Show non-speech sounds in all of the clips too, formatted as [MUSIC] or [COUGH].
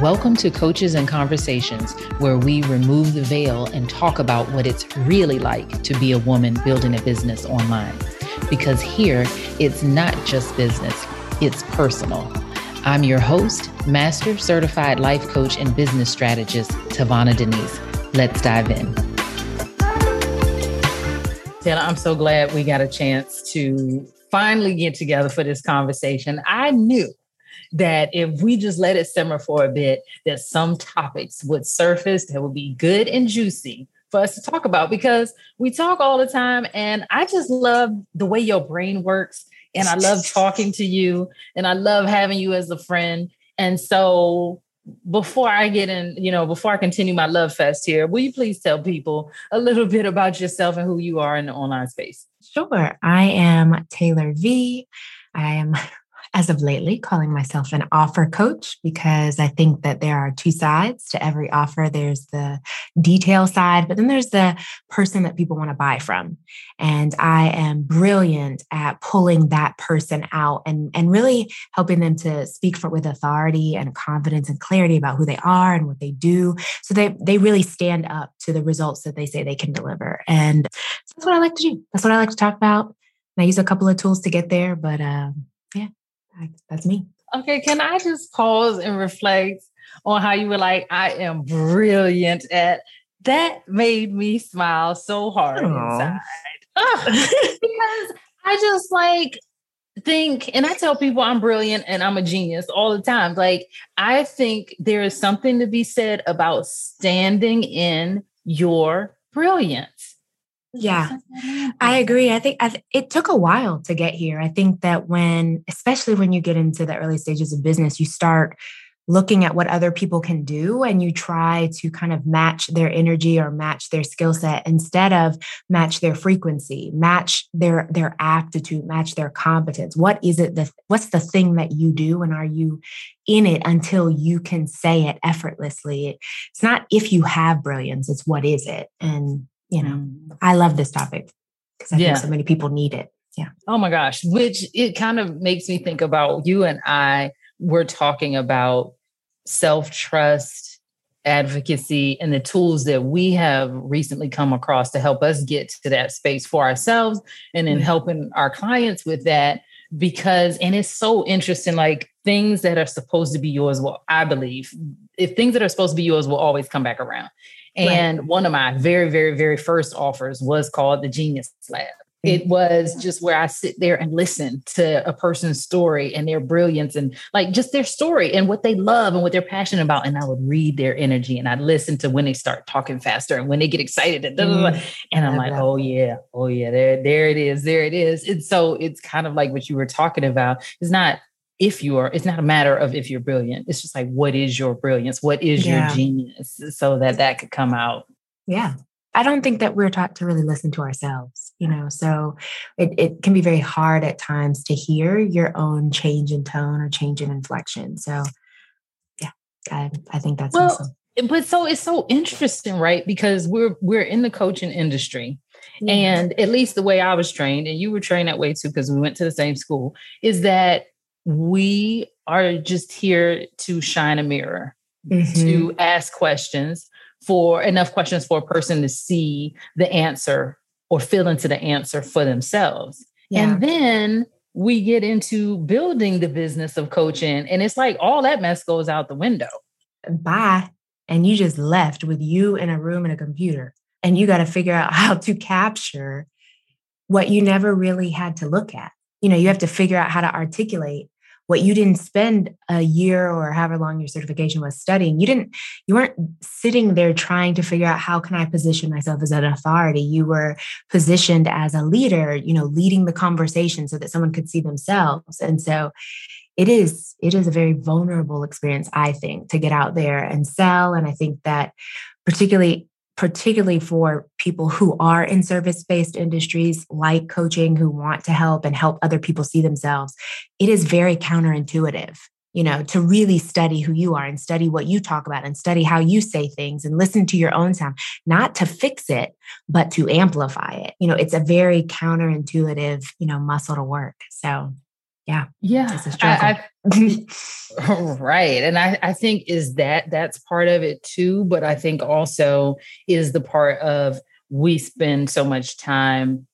Welcome to Coaches and Conversations, where we remove the veil and talk about what it's really like to be a woman building a business online. Because here, it's not just business, it's personal. I'm your host, Master Certified Life Coach and Business Strategist, Tavana Denise. Let's dive in. Taylor, I'm so glad we got a chance to finally get together for this conversation. I knew that if we just let it simmer for a bit, that some topics would surface that would be good and juicy for us to talk about because we talk all the time. And I just love the way your brain works. And I love talking to you. And I love having you as a friend. And so before I get in, you know, before I continue my love fest here, will you please tell people a little bit about yourself and who you are in the online space? Sure. I am Taylor V. I am as of lately calling myself an offer coach because I think that there are two sides to every offer. There's the detail side, but then there's the person that people want to buy from. And I am brilliant at pulling that person out and, and really helping them to speak for with authority and confidence and clarity about who they are and what they do. So they, they really stand up to the results that they say they can deliver. And that's what I like to do. That's what I like to talk about. And I use a couple of tools to get there, but um, yeah, that's me. Okay, can I just pause and reflect on how you were like, I am brilliant at that made me smile so hard Aww. inside. [LAUGHS] because I just like think, and I tell people I'm brilliant and I'm a genius all the time. Like, I think there is something to be said about standing in your brilliance. Yeah, I agree. I think I th- it took a while to get here. I think that when, especially when you get into the early stages of business, you start looking at what other people can do and you try to kind of match their energy or match their skill set instead of match their frequency match their their aptitude match their competence. What is it that what's the thing that you do and are you in it until you can say it effortlessly? It's not if you have brilliance it's what is it? And you know, mm. I love this topic because I yeah. think so many people need it. Yeah. Oh my gosh. Which it kind of makes me think about you and I were talking about self trust, advocacy, and the tools that we have recently come across to help us get to that space for ourselves and then mm-hmm. helping our clients with that. Because, and it's so interesting, like things that are supposed to be yours, well, I believe if things that are supposed to be yours will always come back around. And right. one of my very, very, very first offers was called the Genius Lab. It was just where I sit there and listen to a person's story and their brilliance and like just their story and what they love and what they're passionate about. And I would read their energy and I'd listen to when they start talking faster and when they get excited and, mm. and I'm like, oh yeah, oh yeah, there, there it is, there it is. And so it's kind of like what you were talking about. It's not if you are it's not a matter of if you're brilliant. It's just like what is your brilliance? What is yeah. your genius? So that that could come out. Yeah. I don't think that we're taught to really listen to ourselves you know? So it, it can be very hard at times to hear your own change in tone or change in inflection. So yeah i, I think that's well, awesome. but so it's so interesting right? Because we're we're in the coaching industry and at least the way I was trained, and you were trained that way too, because we went to the same school, is that we are just here to shine a mirror, mm-hmm. to ask questions for enough questions for a person to see the answer or fill into the answer for themselves. Yeah. And then we get into building the business of coaching, and it's like all that mess goes out the window. Bye. And you just left with you in a room and a computer, and you got to figure out [LAUGHS] how to capture what you never really had to look at you know you have to figure out how to articulate what you didn't spend a year or however long your certification was studying. You didn't you weren't sitting there trying to figure out how can i position myself as an authority. You were positioned as a leader you know leading the conversation so that someone could see themselves. And so it is it is a very vulnerable experience i think to get out there and sell. And i think that particularly particularly for people who are in service based industries like coaching, who want to help and help other people see themselves, it is very counterintuitive. You know, to really study who you are and study what you talk about and study how you say things and listen to your own sound, not to fix it, but to amplify it. You know, it's a very counterintuitive, you know, muscle to work. So, Yeah. Yeah. It's a struggle. I, I, [LAUGHS] [LAUGHS] right. And I, I think is that that's part of it too. But I think also is the part of we spend so much time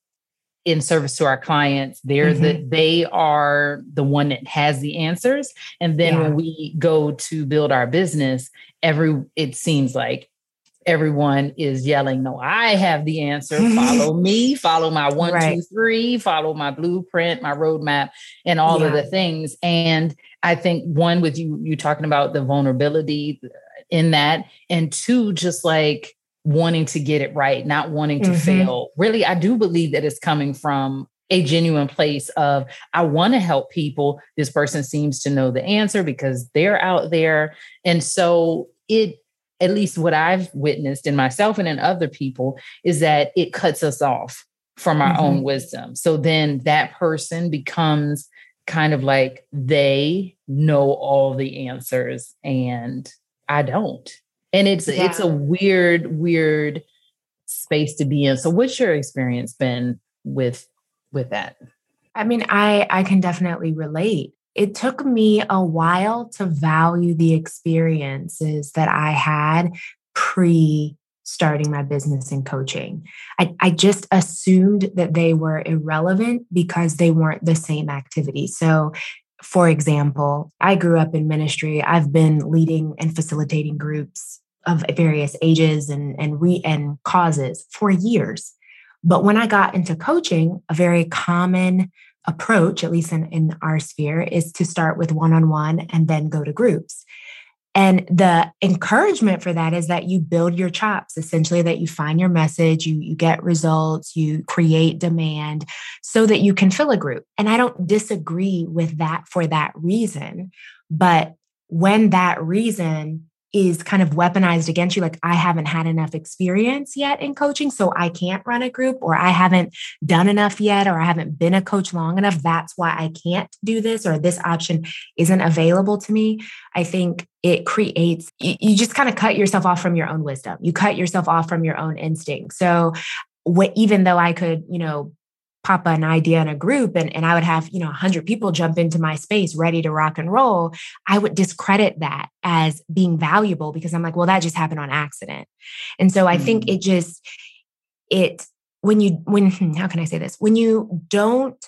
in service to our clients they're mm-hmm. the they are the one that has the answers and then yeah. when we go to build our business every it seems like everyone is yelling no i have the answer [LAUGHS] follow me follow my one right. two three follow my blueprint my roadmap and all yeah. of the things and i think one with you you talking about the vulnerability in that and two just like wanting to get it right, not wanting to mm-hmm. fail. Really, I do believe that it's coming from a genuine place of I want to help people. This person seems to know the answer because they're out there. And so it at least what I've witnessed in myself and in other people is that it cuts us off from our mm-hmm. own wisdom. So then that person becomes kind of like they know all the answers and I don't and it's yeah. it's a weird weird space to be in so what's your experience been with with that i mean i i can definitely relate it took me a while to value the experiences that i had pre starting my business and coaching. I, I just assumed that they were irrelevant because they weren't the same activity. So for example, I grew up in ministry. I've been leading and facilitating groups of various ages and and re and causes for years. But when I got into coaching, a very common approach, at least in, in our sphere, is to start with one-on-one and then go to groups. And the encouragement for that is that you build your chops, essentially, that you find your message, you, you get results, you create demand so that you can fill a group. And I don't disagree with that for that reason. But when that reason is kind of weaponized against you like i haven't had enough experience yet in coaching so i can't run a group or i haven't done enough yet or i haven't been a coach long enough that's why i can't do this or this option isn't available to me. I think it creates you, just kind of cut yourself off from your own wisdom. You cut yourself off from your own instinct. So what, even though i could you know pop an idea in a group and, and I would have, you know, 100 people jump into my space ready to rock and roll, I would discredit that as being valuable because I'm like, well, that just happened on accident. And so I mm. think it just, it, when you, when, [LAUGHS] how can I say this? When you don't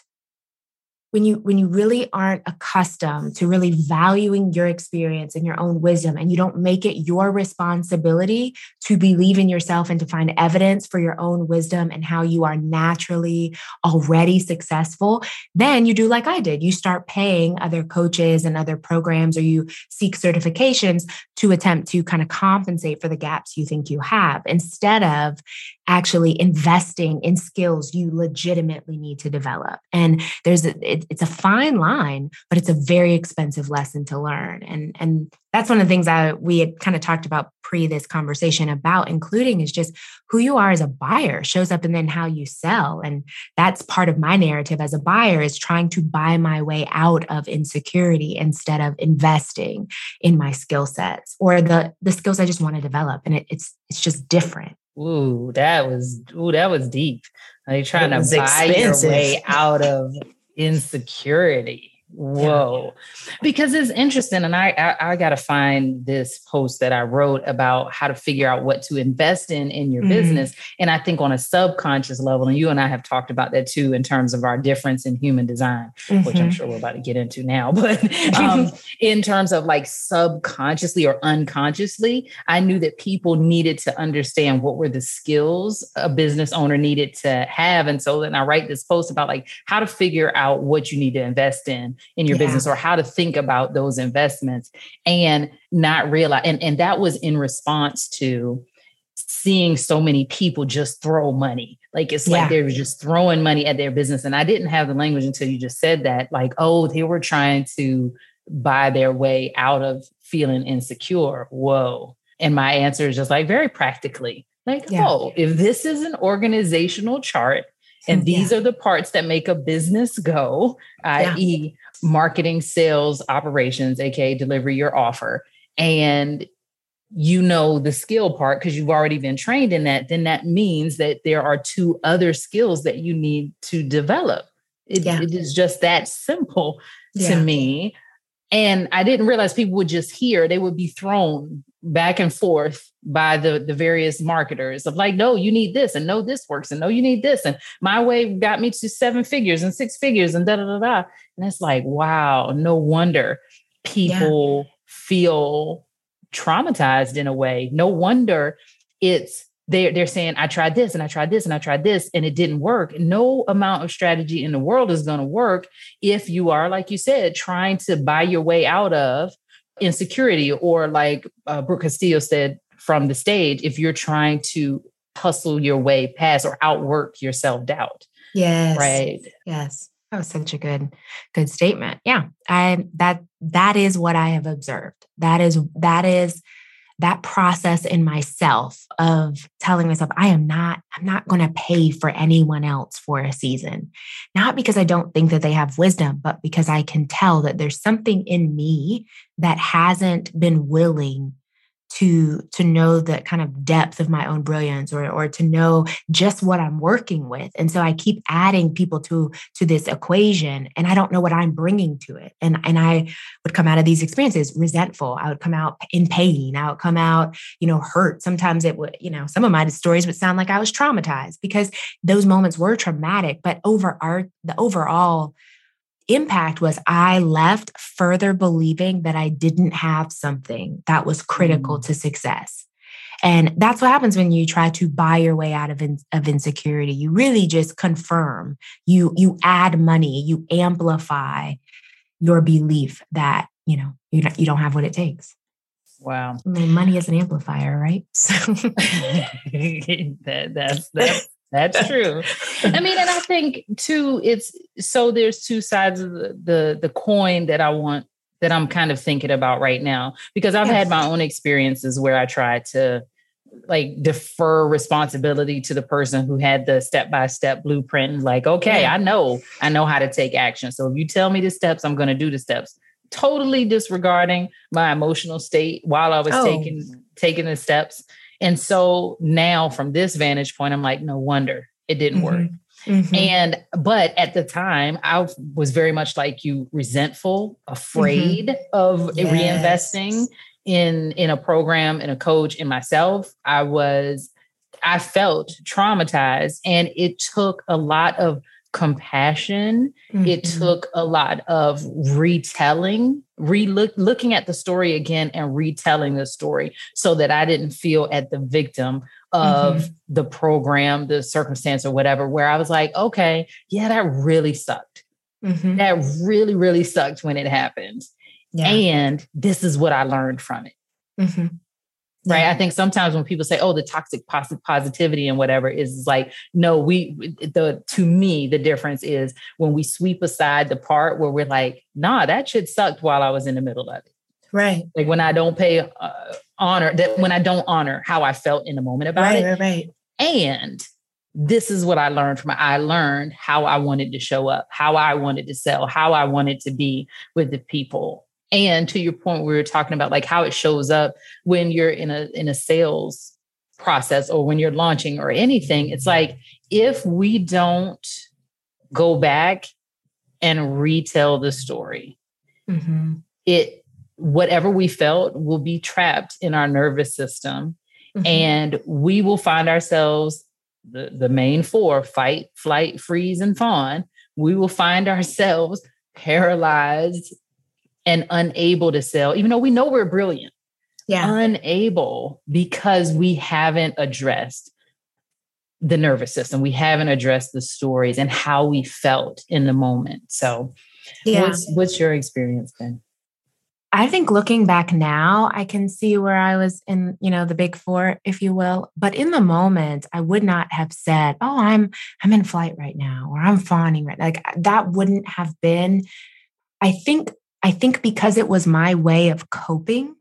when you when you really aren't accustomed to really valuing your experience and your own wisdom and you don't make it your responsibility to believe in yourself and to find evidence for your own wisdom and how you are naturally already successful then you do like I did. You start paying other coaches and other programs or you seek certifications to attempt to kind of compensate for the gaps you think you have instead of actually investing in skills you legitimately need to develop. And there's a, it, it's a fine line, but it's a very expensive lesson to learn. And and that's one of the things that we had kind of talked about pre this conversation about including is just who you are as a buyer shows up and then how you sell. And that's part of my narrative as a buyer is trying to buy my way out of insecurity instead of investing in my skill sets or the the skills I just want to develop. And it, it's it's just different. Ooh, that was ooh, that was deep. Are you trying to buy expensive. your way [LAUGHS] out of insecurity? Whoa. Yeah. Because it's interesting. And I, I, I got to find this post that I wrote about how to figure out what to invest in in your mm-hmm. business. And I think on a subconscious level, and you and I have talked about that too, in terms of our difference in human design, mm-hmm. which I'm mm-hmm. sure we're about to get into now. [LAUGHS] But um, [LAUGHS] in terms of like subconsciously or unconsciously, I knew that people needed to understand what were the skills a business owner needed to have. And so then I write this post about like how to figure out what you need to invest in in your yeah. business or how to think about those investments and not realize and, and that was in response to seeing so many people just throw money like it's yeah. like they were just throwing money at their business and i didn't have the language until you just said that like oh they were trying to buy their way out of feeling insecure whoa and my answer is just like very practically like yeah. oh if this is an organizational chart and these yeah. are the parts that make a business go, i.e., marketing, sales, operations, aka deliver your offer, and you know the skill part because you've already been trained in that, then that means that there are two other skills that you need to develop It, yeah. it is just that simple yeah. to me. And I didn't realize people would just hear, they would be thrown back and forth by the, the various marketers of like, no, you need this, and no, this works, and no, you need this. And my way got me to seven figures and six figures and da da da da. And it's like, wow, no wonder people yeah. feel traumatized in a way. No wonder it's they're, they're saying, I tried this and I tried this and I tried this and it didn't work. No amount of strategy in the world is going to work if you are, like you said, trying to buy your way out of insecurity or like uh, Brooke Castillo said from the stage, if you're trying to hustle your way past or outwork your self doubt. Yes. Right. Yes. That was such a good, good statement. Yeah. I that that is what I have observed. That is that is that process in myself of telling myself i am not i'm not going to pay for anyone else for a season. Not because i don't think that they have wisdom but because i can tell that there's something in me that hasn't been willing to to know the kind of depth of my own brilliance or or to know just what I'm working with. And so I keep adding people to to this equation and I don't know what I'm bringing to it. And and I would come out of these experiences resentful. I would come out in pain. I would come out you know hurt. Sometimes it would you know some of my stories would sound like I was traumatized because those moments were traumatic but over our the overall impact was I left further believing that I didn't have something that was critical mm. to success. And that's what happens when you try to buy your way out of, in, of insecurity. You really just confirm, you, you add money, you amplify your belief that, you know, you don't, you don't have what it takes. Wow. I mean, money is an amplifier, right? So [LAUGHS] [LAUGHS] that, that's, that's that's true. [LAUGHS] I mean, and I think too, it's so there's two sides of the, the, the coin that I want that I'm kind of thinking about right now because I've yes. had my own experiences where I tried to like defer responsibility to the person who had the step by step blueprint. Like, okay, yeah. I know, I know how to take action. So if you tell me the steps, I'm going to do the steps. Totally disregarding my emotional state while I was oh. taking taking the steps. And so now from this vantage point, I'm like, no wonder it didn't mm-hmm. work. Mm-hmm. And but at the time, I was very much like you, resentful, afraid mm-hmm. of yes. reinvesting in in a program, in a coach, in myself. I was, I felt traumatized, and it took a lot of compassion. Mm-hmm. It took a lot of retelling, re look looking at the story again and retelling the story so that I didn't feel at the victim of mm-hmm. the program, the circumstance, or whatever, where I was like, okay, yeah, that really sucked. Mm-hmm. That really, really sucked when it happened. Yeah. And this is what I learned from it. Mm-hmm right? I think sometimes when people say oh the toxic positivity and whatever is like no we the to me the difference is when we sweep aside the part where we're like nah that shit sucked while i was in the middle of it. Right. Like when i don't pay uh, honor that when i don't honor how i felt in the moment about right, it right right. and this is what i learned from i learned how i wanted to show up how i wanted to sell how i wanted to be with the people and to your point we were talking about like how it shows up when you're in a in a sales process or when you're launching or anything it's like if we don't go back and retell the story mm-hmm. it whatever we felt will be trapped in our nervous system mm-hmm. and we will find ourselves the, the main four fight flight freeze and fawn we will find [LAUGHS] ourselves paralyzed and unable to sell, even though we know we're brilliant. Yeah. Unable because we haven't addressed the nervous system. We haven't addressed the stories and how we felt in the moment. So, yeah. what's, what's your experience been? I think looking back now, I can see where I was in, you know, the big four, if you will. But in the moment, I would not have said, "Oh, I'm I'm in flight right now," or "I'm fawning right." Like that wouldn't have been. I think I think because it was my way of coping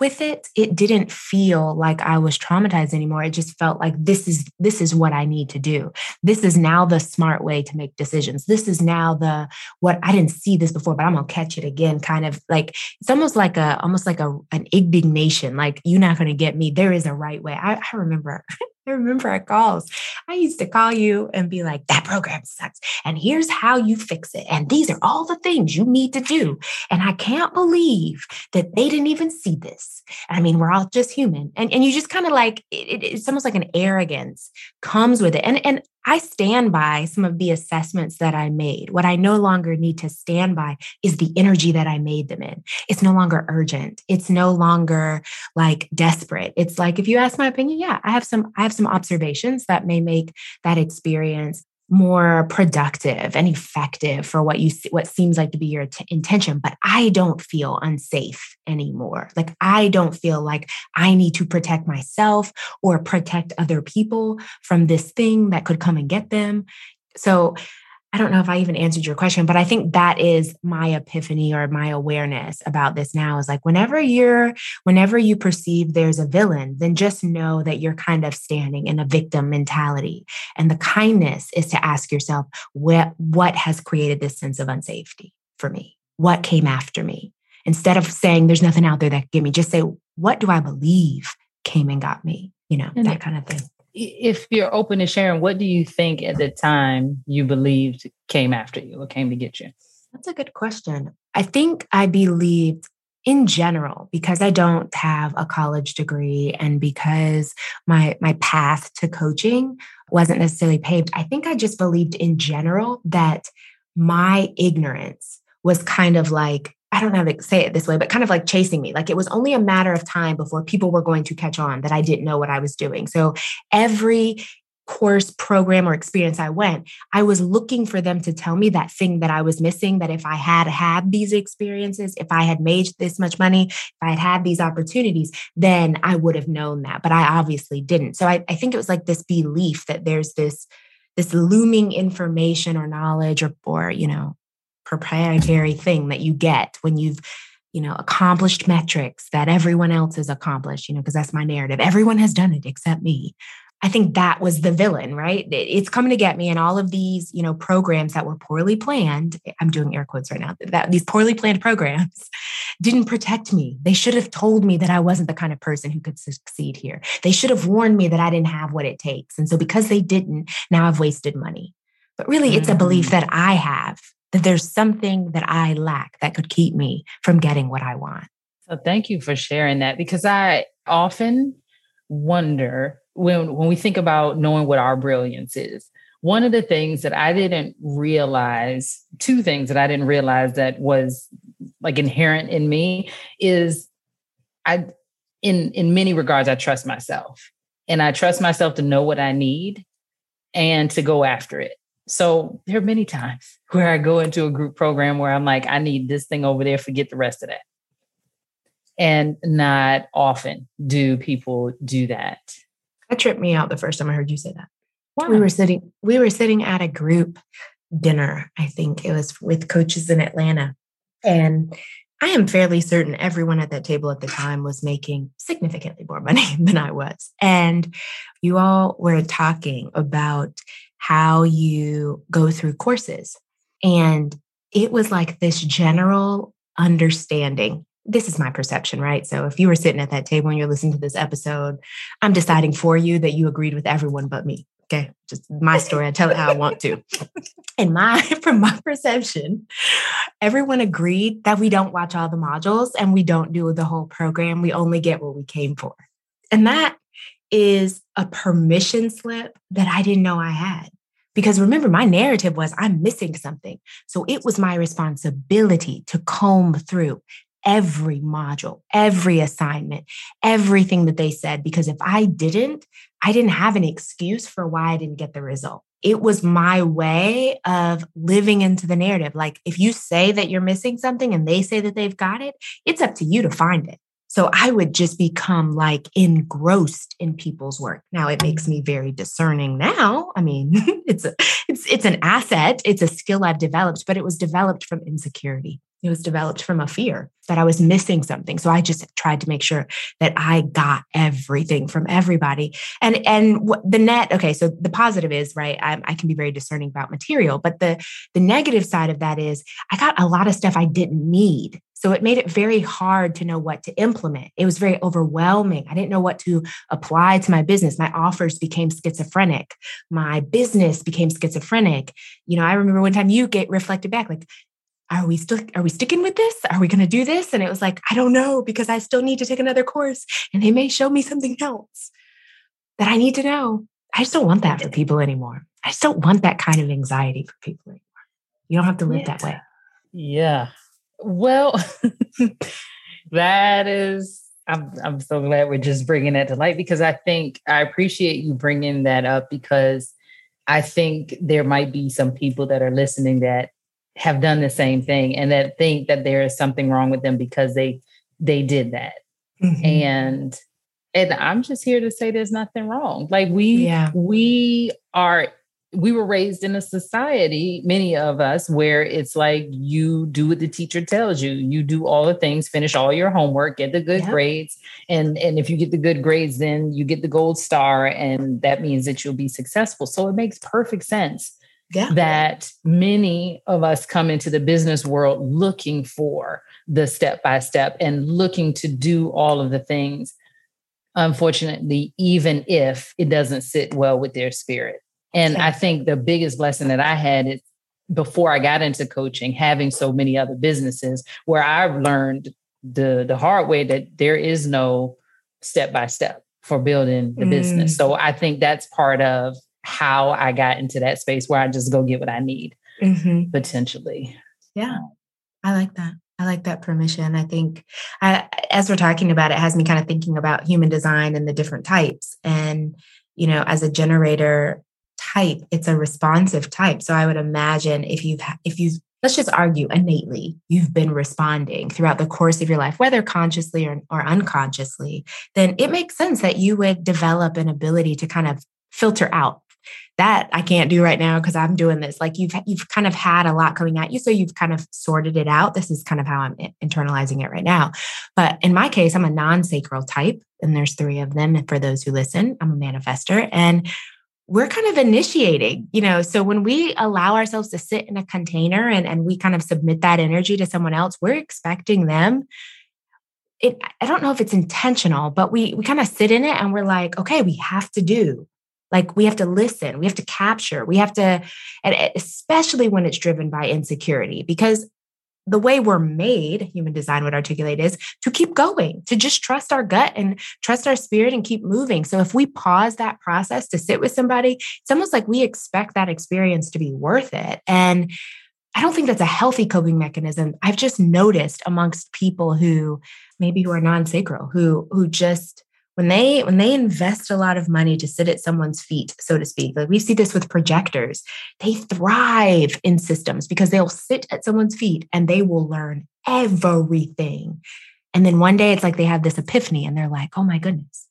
with it, it didn't feel like I was traumatized anymore. It just felt like this is this is what I need to do. This is now the smart way to make decisions. This is now the what I didn't see this before, but I'm gonna catch it again. Kind of like it's almost like a almost like a an indignation. Like you're not gonna get me. There is a right way. I, I remember I remember our calls. I used to call you and be like, that program sucks. And here's how you fix it. And these are all the things you need to do. And I can't believe that they didn't even see this. I mean, we're all just human. And, and you just kind of like, it, it's almost like an arrogance comes with it. And, and I stand by some of the assessments that I made. What I no longer need to stand by is the energy that I made them in. It's no longer urgent. It's no longer like desperate. It's like if you ask my opinion, yeah, I have some I have some observations that may make that experience more productive and effective for what you what seems like to be your t- intention but i don't feel unsafe anymore. Like i don't feel like i need to protect myself or protect other people from this thing that could come and get them. So I don't know if I even answered your question, but I think that is my epiphany or my awareness about this now is like whenever you're, whenever you perceive there's a villain, then just know that you're kind of standing in a victim mentality. And the kindness is to ask yourself, what, what has created this sense of unsafety for me? What came after me? Instead of saying there's nothing out there that can get me, just say, what do I believe came and got me? You know, and that kind of thing if you're open to sharing, what do you think at the time you believed came after you or came to get you? That's a good question. I think I believed in general because I don't have a college degree and because my my path to coaching wasn't necessarily paved. I think I just believed in general that my ignorance was kind of like I don't know how to say it this way, but kind of like chasing me. Like it was only a matter of time before people were going to catch on that I didn't know what I was doing. So every course, program, or experience I went, I was looking for them to tell me that thing that I was missing. That if I had had these experiences, if I had made this much money, if I had had these opportunities, then I would have known that. But I obviously didn't. So I, I think it was like this belief that there's this this looming information or knowledge or or you know proprietary thing that you get when you've you know accomplished metrics that everyone else has accomplished you know because that's my narrative. Everyone has done it except me. I think that was the villain right? It's coming to get me and all of these you know programs that were poorly planned i'm doing air quotes right now that these poorly planned [LAUGHS] programs didn't protect me. They should have told me that i wasn't the kind of person who could succeed here. They should have warned me that i didn't have what it takes and so because they didn't now i've wasted money. But really it's a belief mm. that i have that there's something that I lack that could keep me from getting what I want. So thank you for sharing that because I often wonder when when we think about knowing what our brilliance is. One of the things that I didn't realize, two things that I didn't realize that was like inherent in me is I in in many regards I trust myself. And I trust myself to know what I need and to go after it. So there are many times where I go into a group program where I'm like, I need this thing over there, forget the rest of that. And not often do people do that. That tripped me out the first time I heard you say that. Wow. We were sitting, we were sitting at a group dinner, I think it was with coaches in Atlanta. And I am fairly certain everyone at that table at the time was making significantly more money [LAUGHS] than I was. And you all were talking about how you go through courses. And it was like this general understanding. This is my perception, right? So if you were sitting at that table and you're listening to this episode, I'm deciding for you that you agreed with everyone but me. Okay. Just my story. I tell it how I want to. And my, [LAUGHS] from my perception, everyone agreed that we don't watch all the modules and we don't do the whole program. We only get what we came for. And that is a permission slip that I didn't know I had. Because remember, my narrative was I'm missing something. So it was my responsibility to comb through every module, every assignment, everything that they said. Because if I didn't, I didn't have an excuse for why I didn't get the result. It was my way of living into the narrative. Like if you say that you're missing something and they say that they've got it, it's up to you to find it. So I would just become like engrossed in people's work. Now it makes me very discerning now. I mean, [LAUGHS] it's a, it's it's an asset, it's a skill I've developed, but it was developed from insecurity. It was developed from a fear that I was missing something. So I just tried to make sure that I got everything from everybody. And and the net, okay, so the positive is right. I, I can be very discerning about material, but the the negative side of that is I got a lot of stuff I didn't need So it made it very hard to know what to implement. It was very overwhelming. I didn't know what to apply to my business. My offers became schizophrenic. My business became schizophrenic. You know, I remember one time you get reflected back like, are we still are we sticking with this are we going to do this and it was like i don't know because i still need to take another course and they may show me something else that i need to know i just don't want that for people anymore i just don't want that kind of anxiety for people anymore you don't have to live yeah. that way yeah well [LAUGHS] that is I'm, I'm so glad we're just bringing that to light because i think i appreciate you bringing that up because i think there might be some people that are listening that have done the same thing and that think that there is something wrong with them because they they did that. Mm-hmm. And and I'm just here to say there's nothing wrong. Like we yeah. we are we were raised in a society, many of us, where it's like you do what the teacher tells you. You do all the things, finish all your homework, get the good grades. And, and if you get the good grades, then you get the gold star. And that means that you'll be successful. So it makes perfect sense yeah. that many of us come into the business world looking for the step by step and looking to do all of the things. Unfortunately, even if it doesn't sit well with their spirit. And I think the biggest lesson that I had is before I got into coaching, having so many other businesses where I've learned the the hard way that there is no step by step for building the mm. business. So I think that's part of how I got into that space where I just go get what I need mm-hmm. potentially. Yeah, I like that. I like that permission. I think I, as we're talking about it, has me kind of thinking about human design and the different types. And, you know, as a generator type, it's a responsive type. So I would imagine if you've, if you've, let's just argue innately, you've been responding throughout the course of your life, whether consciously or, or unconsciously, then it makes sense that you would develop an ability to kind of filter out that I can't do right now because I'm doing this. Like you've you've kind of had a lot coming at you, so you've kind of sorted it out. This is kind of how I'm internalizing it right now. But in my case, I'm a non-sacral type, and there's three of them. And for those who listen, I'm a manifester, and we're kind of initiating, you know. So when we allow ourselves to sit in a container and, and we kind of submit that energy to someone else, we're expecting them it, I don't know if it's intentional, but we we kind of sit in it and we're like, okay, we have to do. Like we have to listen, we have to capture, we have to, and especially when it's driven by insecurity, because the way we're made, human design would articulate, is to keep going, to just trust our gut and trust our spirit and keep moving. So if we pause that process to sit with somebody, it's almost like we expect that experience to be worth it. And I don't think that's a healthy coping mechanism. I've just noticed amongst people who maybe who are non-sacral, who who just when they when they invest a lot of money to sit at someone's feet so to speak like we see this with projectors they thrive in systems because they'll sit at someone's feet and they will learn everything. And then one day it's like they have this epiphany and they're like oh my goodness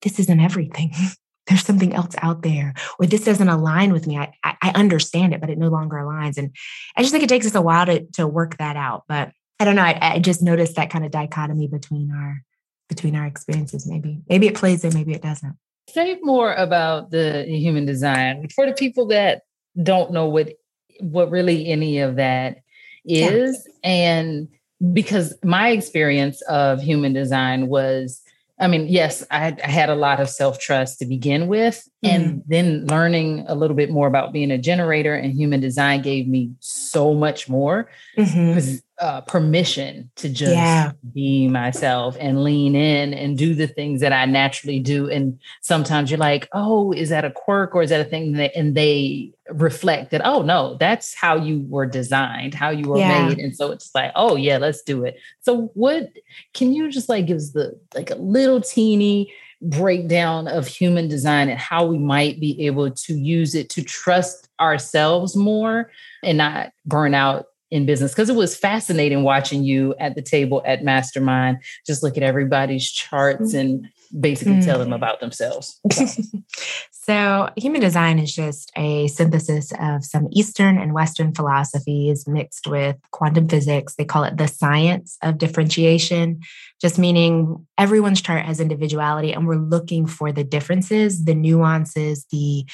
this isn't everything. [LAUGHS] There's something else out there or this doesn't align with me. I, I, I understand it but it no longer aligns. And i just think it takes us a while to, to work that out but i don't know I, I just noticed that kind of dichotomy between our between our experiences maybe maybe it plays there maybe it doesn't say more about the human design for the people that don't know what what really any of that is yeah. and because my experience of human design was I mean, yes, I, I had a lot of self trust to begin with. Mm-hmm. And then learning a little bit more about being a generator and human design gave me so much more. Mm-hmm uh, permission to just yeah. be myself and lean in and do the things that I naturally do. And sometimes you're like, oh, is that a quirk or is that a thing? That, and they reflect that, oh, no, that's how you were designed, how you were yeah. made. And so it's like, oh, yeah, let's do it. So, what can you just like give us the like a little teeny breakdown of human design and how we might be able to use it to trust ourselves more and not burn out in business because it was fascinating watching you at the table at Mastermind, just look at everybody's charts mm. and basically mm. tell them about themselves. [LAUGHS] so, human design is just a synthesis of some Eastern and Western philosophies mixed with quantum physics. They call it the science of differentiation, just meaning everyone's chart has individuality, and we're looking for the differences, the nuances, the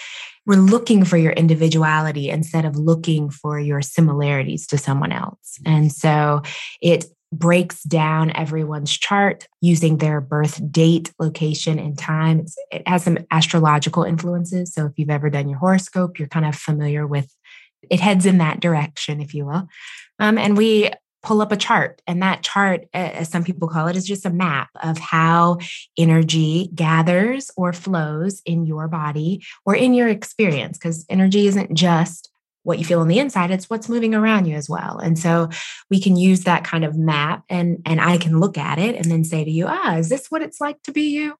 we're looking for your individuality instead of looking for your similarities to someone else. And so it breaks down everyone's chart using their birth date, location, and time. It's, it has some astrological influences. So if you've ever done your horoscope, you're kind of familiar with it heads in that direction, if you will. Um, and we pull up a chart. And that chart, as some people call it, is just a map of how energy gathers or flows in your body or in your experience, because energy isn't just what you feel on the inside it's what's moving around you as well. And so we can use that kind of map and and i can look at it and then say to you ah is this what it's like to be you?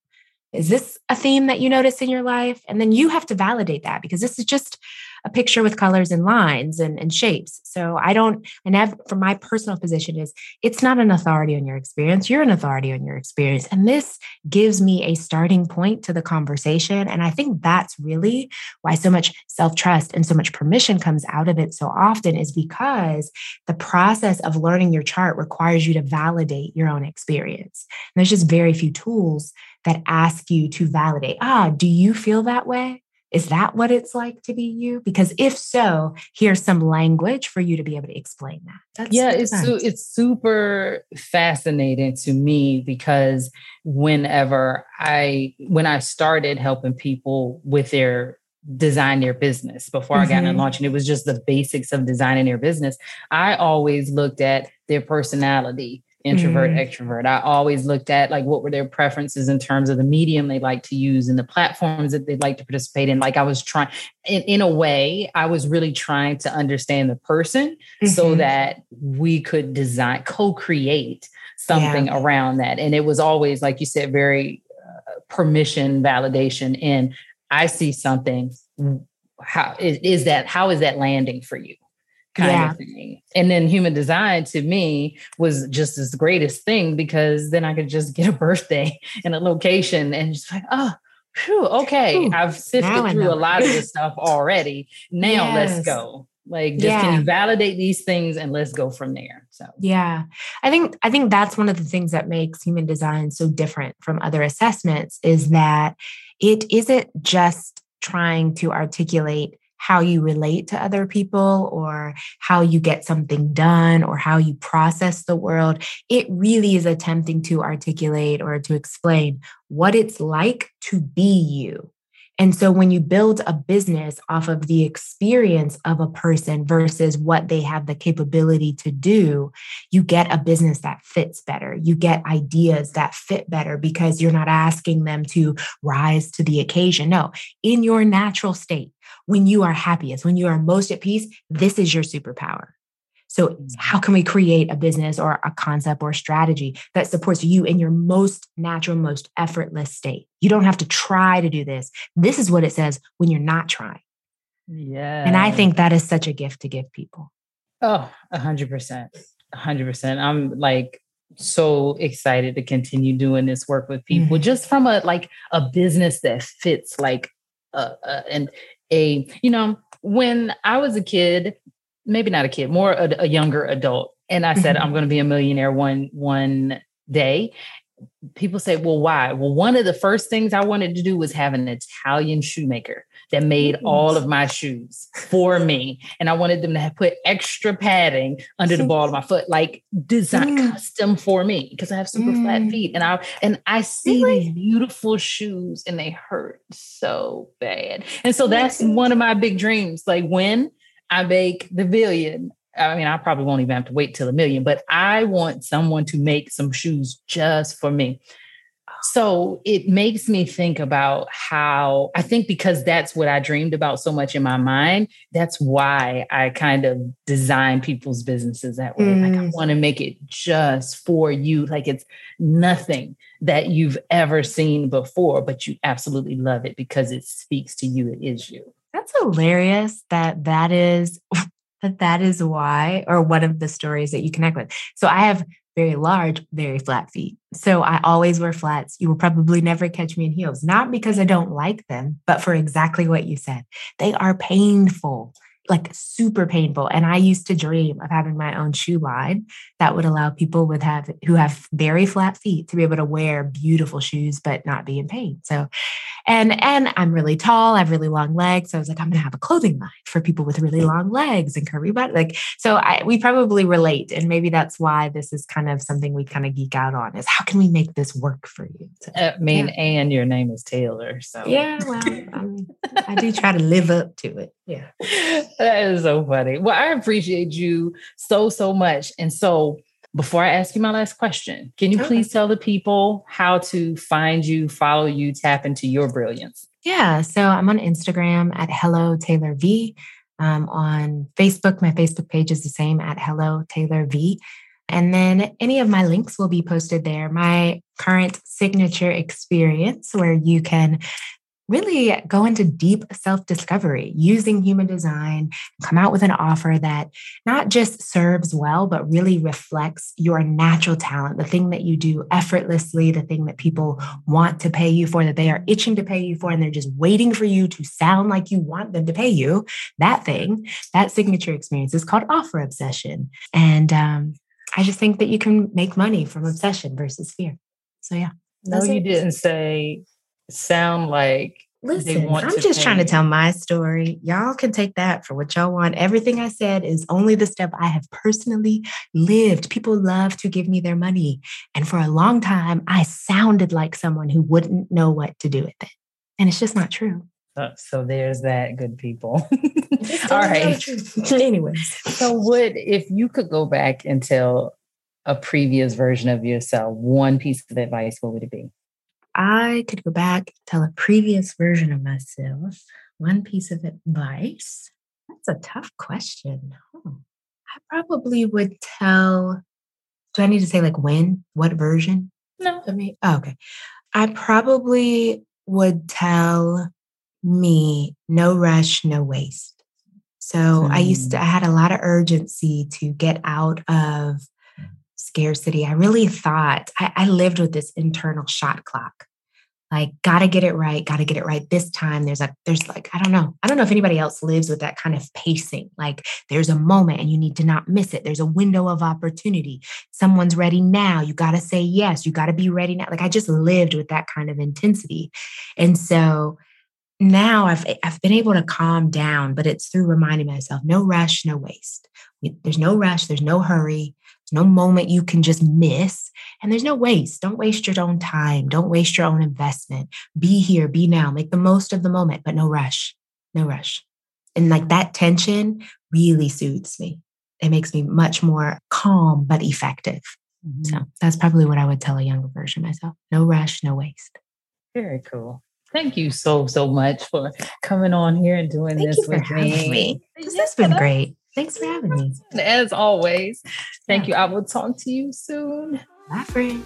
Is this a theme that you notice in your life? And then you have to validate that because this is just a picture with colors and lines and, and shapes. So I don't, and have, from my personal position is it's not an authority on your experience. You're an authority on your experience. And this gives me a starting point to the conversation. And I think that's really why so much self trust and so much permission comes out of it so often is because the process of learning your chart requires you to validate your own experience. And there's just very few tools that ask you to validate ah, do you feel that way? Is that what it's like to be you? Because if so, here's some language for you to be able to explain that. That's yeah, it's su- it's super fascinating to me because whenever I when I started helping people with their design their business before mm-hmm. I got in mm-hmm. launching, it was just the basics of designing their business. I always looked at their personality introvert mm. extrovert i always looked at like what were their preferences in terms of the medium they like to use and the platforms that they'd like to participate in like i was trying in, in a way i was really trying to understand the person mm-hmm. so that we could design co-create something yeah. around that and it was always like you said very uh, permission validation and i see something how is, is that how is that landing for you kind yeah. of thing. And then human design to me was just this greatest thing because then I could just get a birthday [LAUGHS] and a location and just like, oh, whew, okay, I've sifted through a lot of this [LAUGHS] stuff already. Now yes. let's go. Like just yeah. can you validate these things and let's go from there. So yeah. I think I think that's one of the things that makes human design so different from other assessments is that it isn't just trying to articulate how you relate to other people or how you get something done or how you process the world. It really is attempting to articulate or to explain what it's like to be you. And so when you build a business off of the experience of a person versus what they have the capability to do, you get a business that fits better. You get ideas that fit better because you're not asking them to rise to the occasion. No, in your natural state, when you are happiest, when you are most at peace, this is your superpower. So, mm. how can we create a business or a concept or strategy that supports you in your most natural, most effortless state? You don't have to try to do this. This is what it says when you're not trying. Yeah. And I think that is such a gift to give people. Oh, a hundred percent. A hundred percent. I'm like so excited to continue doing this work with people mm-hmm. just from a like a business that fits like uh, uh and a, you know, when I was a kid, maybe not a kid, more a, a younger adult, and I said, mm-hmm. I'm going to be a millionaire one one day. People say, well, why? Well, one of the first things I wanted to do was have an Italian shoemaker that made all of my shoes for me. And I wanted them to have put extra padding under the ball of my foot, like design mm. custom for me because I have super mm. flat feet. And I and I see really? these beautiful shoes and they hurt so bad. And so that's one of my big dreams. Like when I make the billion, I mean, I probably won't even have to wait till a million, but I want someone to make some shoes just for me. So it makes me think about how I think because that's what I dreamed about so much in my mind, that's why I kind of design people's businesses that way. Mm. Like I mm. want to make it just for you. Like it's nothing that you've ever seen before, but you absolutely love it because it speaks to you. It is you. That's hilarious that that is [LAUGHS] that that is why or one of the stories that you connect with. So I have very large, very flat feet. So I always wear flats. You will probably never catch me in heels, not because I don't like them, but for exactly what you said. They are painful, like super painful. And I used to dream of having my own shoe line that would allow people with have who have very flat feet to be able to wear beautiful shoes but not be in pain. So and and I'm really tall, I have really long legs. So I was like, I'm gonna have a clothing line for people with really long legs and curvy butt. Like so I we probably relate. And maybe that's why this is kind of something we kind of geek out on is how can we make this work for you? So, I mean, yeah. and your name is Taylor. So yeah, well, um, I do try to live up to it. Yeah. That is so funny. Well, I appreciate you so, so much. And so before I ask you my last question, can you okay. please tell the people how to find you, follow you, tap into your brilliance? Yeah. So I'm on Instagram at Hello Taylor V. Um, on Facebook, my Facebook page is the same at Hello Taylor V. And then any of my links will be posted there. My current signature experience, where you can really go into deep self discovery using human design, come out with an offer that not just serves well, but really reflects your natural talent, the thing that you do effortlessly, the thing that people want to pay you for, that they are itching to pay you for, and they're just waiting for you to sound like you want them to pay you. That thing, that signature experience is called offer obsession. And um, I just think that you can make money from obsession versus fear. So, yeah. No, you didn't say sound like Listen, I'm just trying to tell my story. Y'all can take that for what y'all want. Everything I said is only the stuff I have personally lived. People love to give me their money. And for a long time, I sounded like someone who wouldn't know what to do with it. And it's just not true. Uh, so there's that, good people. [LAUGHS] All right. [LAUGHS] Anyways. So, would, if you could go back and tell a previous version of yourself one piece of advice, what would it be? I could go back, tell a previous version of myself one piece of advice. That's a tough question. I probably would tell. Do I need to say like when? What version? No. I me? oh, okay. I probably would tell me no rush, no waste. So mm. I used to, I had a lot of urgency to get out of scarcity, I really thought I, I lived with this internal shot clock. Like, gotta get it right, gotta get it right this time. There's a, there's like, I don't know. I don't know if anybody else lives with that kind of pacing. Like, there's a moment and you need to not miss it. There's a window of opportunity. Someone's ready now. You gotta say yes. You gotta be ready now. Like, I just lived with that kind of intensity. And so, now I've I've been able to calm down, but it's through reminding myself no rush, no waste. There's no rush, there's no hurry no moment you can just miss. And there's no waste. Don't waste your own time. Don't waste your own investment. Be here, be now, make the most of the moment, but no rush. No rush. And like that tension really soothes me. It makes me much more calm, but effective. Mm-hmm. So that's probably what I would tell a younger version myself. No rush, no waste. Very cool. Thank you so, so much for coming on here and doing Thank this with me. me. This has been great. Thanks for having me. As always, thank you. I will talk to you soon. Bye, friends.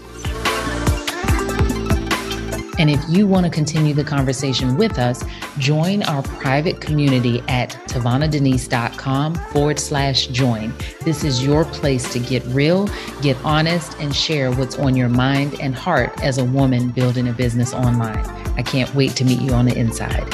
And if you want to continue the conversation with us, join our private community at tavanadenise.com forward slash join. This is your place to get real, get honest, and share what's on your mind and heart as a woman building a business online. I can't wait to meet you on the inside.